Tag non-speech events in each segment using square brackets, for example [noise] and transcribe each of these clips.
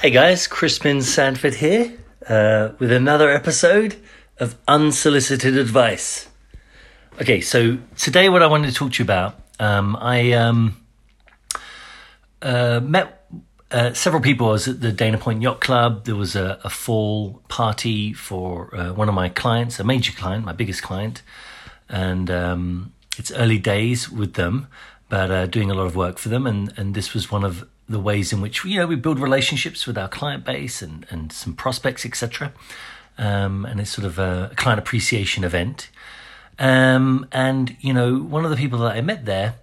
Hey guys, Crispin Sanford here uh, with another episode of Unsolicited Advice. Okay, so today what I wanted to talk to you about, um, I um, uh, met uh, several people. I was at the Dana Point Yacht Club. There was a, a fall party for uh, one of my clients, a major client, my biggest client, and um, it's early days with them, but uh, doing a lot of work for them. And, and this was one of the ways in which you know we build relationships with our client base and and some prospects, etc. Um, and it's sort of a client appreciation event. Um, and you know, one of the people that I met there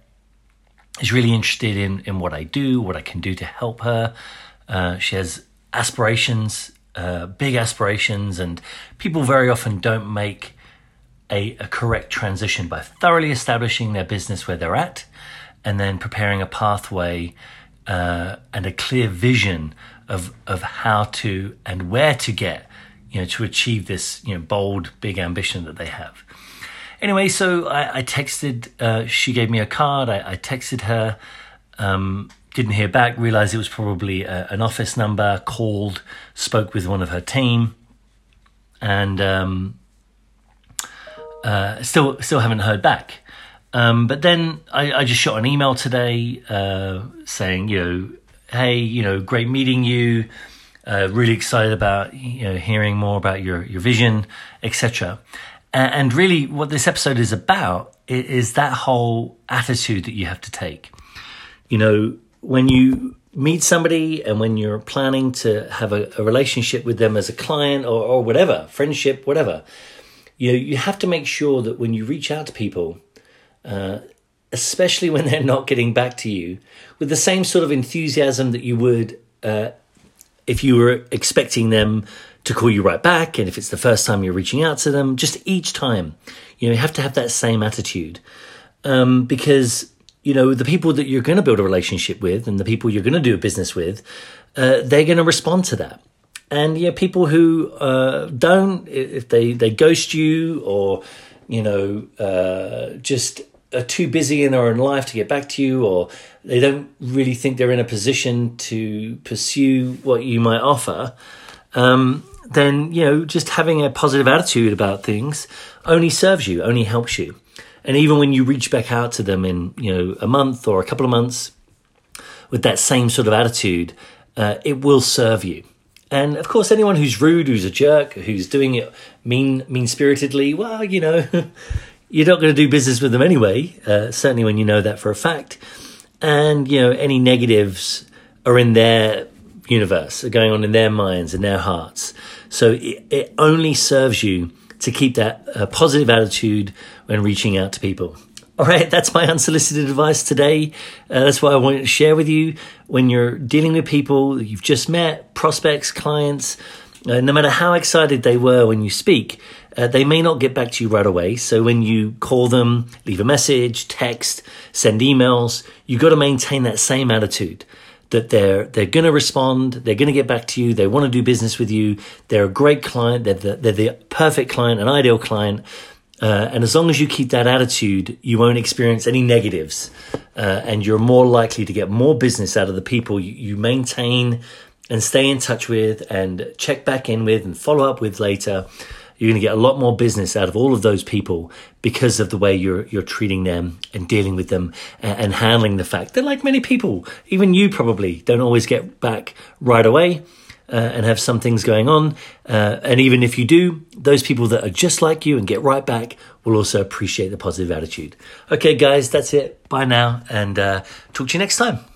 is really interested in in what I do, what I can do to help her. Uh, she has aspirations, uh, big aspirations, and people very often don't make a, a correct transition by thoroughly establishing their business where they're at, and then preparing a pathway uh, and a clear vision of of how to and where to get, you know, to achieve this, you know, bold, big ambition that they have. Anyway, so I, I texted. Uh, she gave me a card. I, I texted her. Um, didn't hear back. Realized it was probably a, an office number. Called. Spoke with one of her team, and um, uh, still still haven't heard back. Um, but then I, I, just shot an email today uh, saying, you know, hey, you know, great meeting you. Uh, really excited about you know hearing more about your your vision, etc. And, and really, what this episode is about is, that whole attitude that you have to take. You know, when you meet somebody and when you're planning to have a, a relationship with them as a client or, or whatever, friendship, whatever, you know, you have to make sure that when you reach out to people uh, especially when they're not getting back to you with the same sort of enthusiasm that you would uh, if you were expecting them to call you right back and if it's the first time you're reaching out to them just each time. You know you have to have that same attitude. Um, because you know the people that you're going to build a relationship with and the people you're going to do a business with uh, they're going to respond to that. And yeah people who uh, don't if they they ghost you or you know uh, just are too busy in their own life to get back to you, or they don't really think they're in a position to pursue what you might offer, um, then you know just having a positive attitude about things only serves you, only helps you. And even when you reach back out to them in you know a month or a couple of months with that same sort of attitude, uh, it will serve you. And of course, anyone who's rude, who's a jerk, who's doing it mean mean spiritedly, well, you know, [laughs] you're not going to do business with them anyway, uh, certainly when you know that for a fact. And, you know, any negatives are in their universe, are going on in their minds and their hearts. So it, it only serves you to keep that uh, positive attitude when reaching out to people. All right, that's my unsolicited advice today. Uh, that's what I wanted to share with you. When you're dealing with people you've just met, prospects, clients, uh, no matter how excited they were when you speak, uh, they may not get back to you right away. So when you call them, leave a message, text, send emails, you've got to maintain that same attitude that they're they're going to respond, they're going to get back to you, they want to do business with you, they're a great client, they're the, they're the perfect client, an ideal client. Uh, and as long as you keep that attitude, you won't experience any negatives, uh, and you're more likely to get more business out of the people you, you maintain and stay in touch with and check back in with and follow up with later, you're going to get a lot more business out of all of those people because of the way you're you're treating them and dealing with them and, and handling the fact that like many people, even you probably don't always get back right away. Uh, and have some things going on. Uh, and even if you do, those people that are just like you and get right back will also appreciate the positive attitude. Okay, guys, that's it. Bye now, and uh, talk to you next time.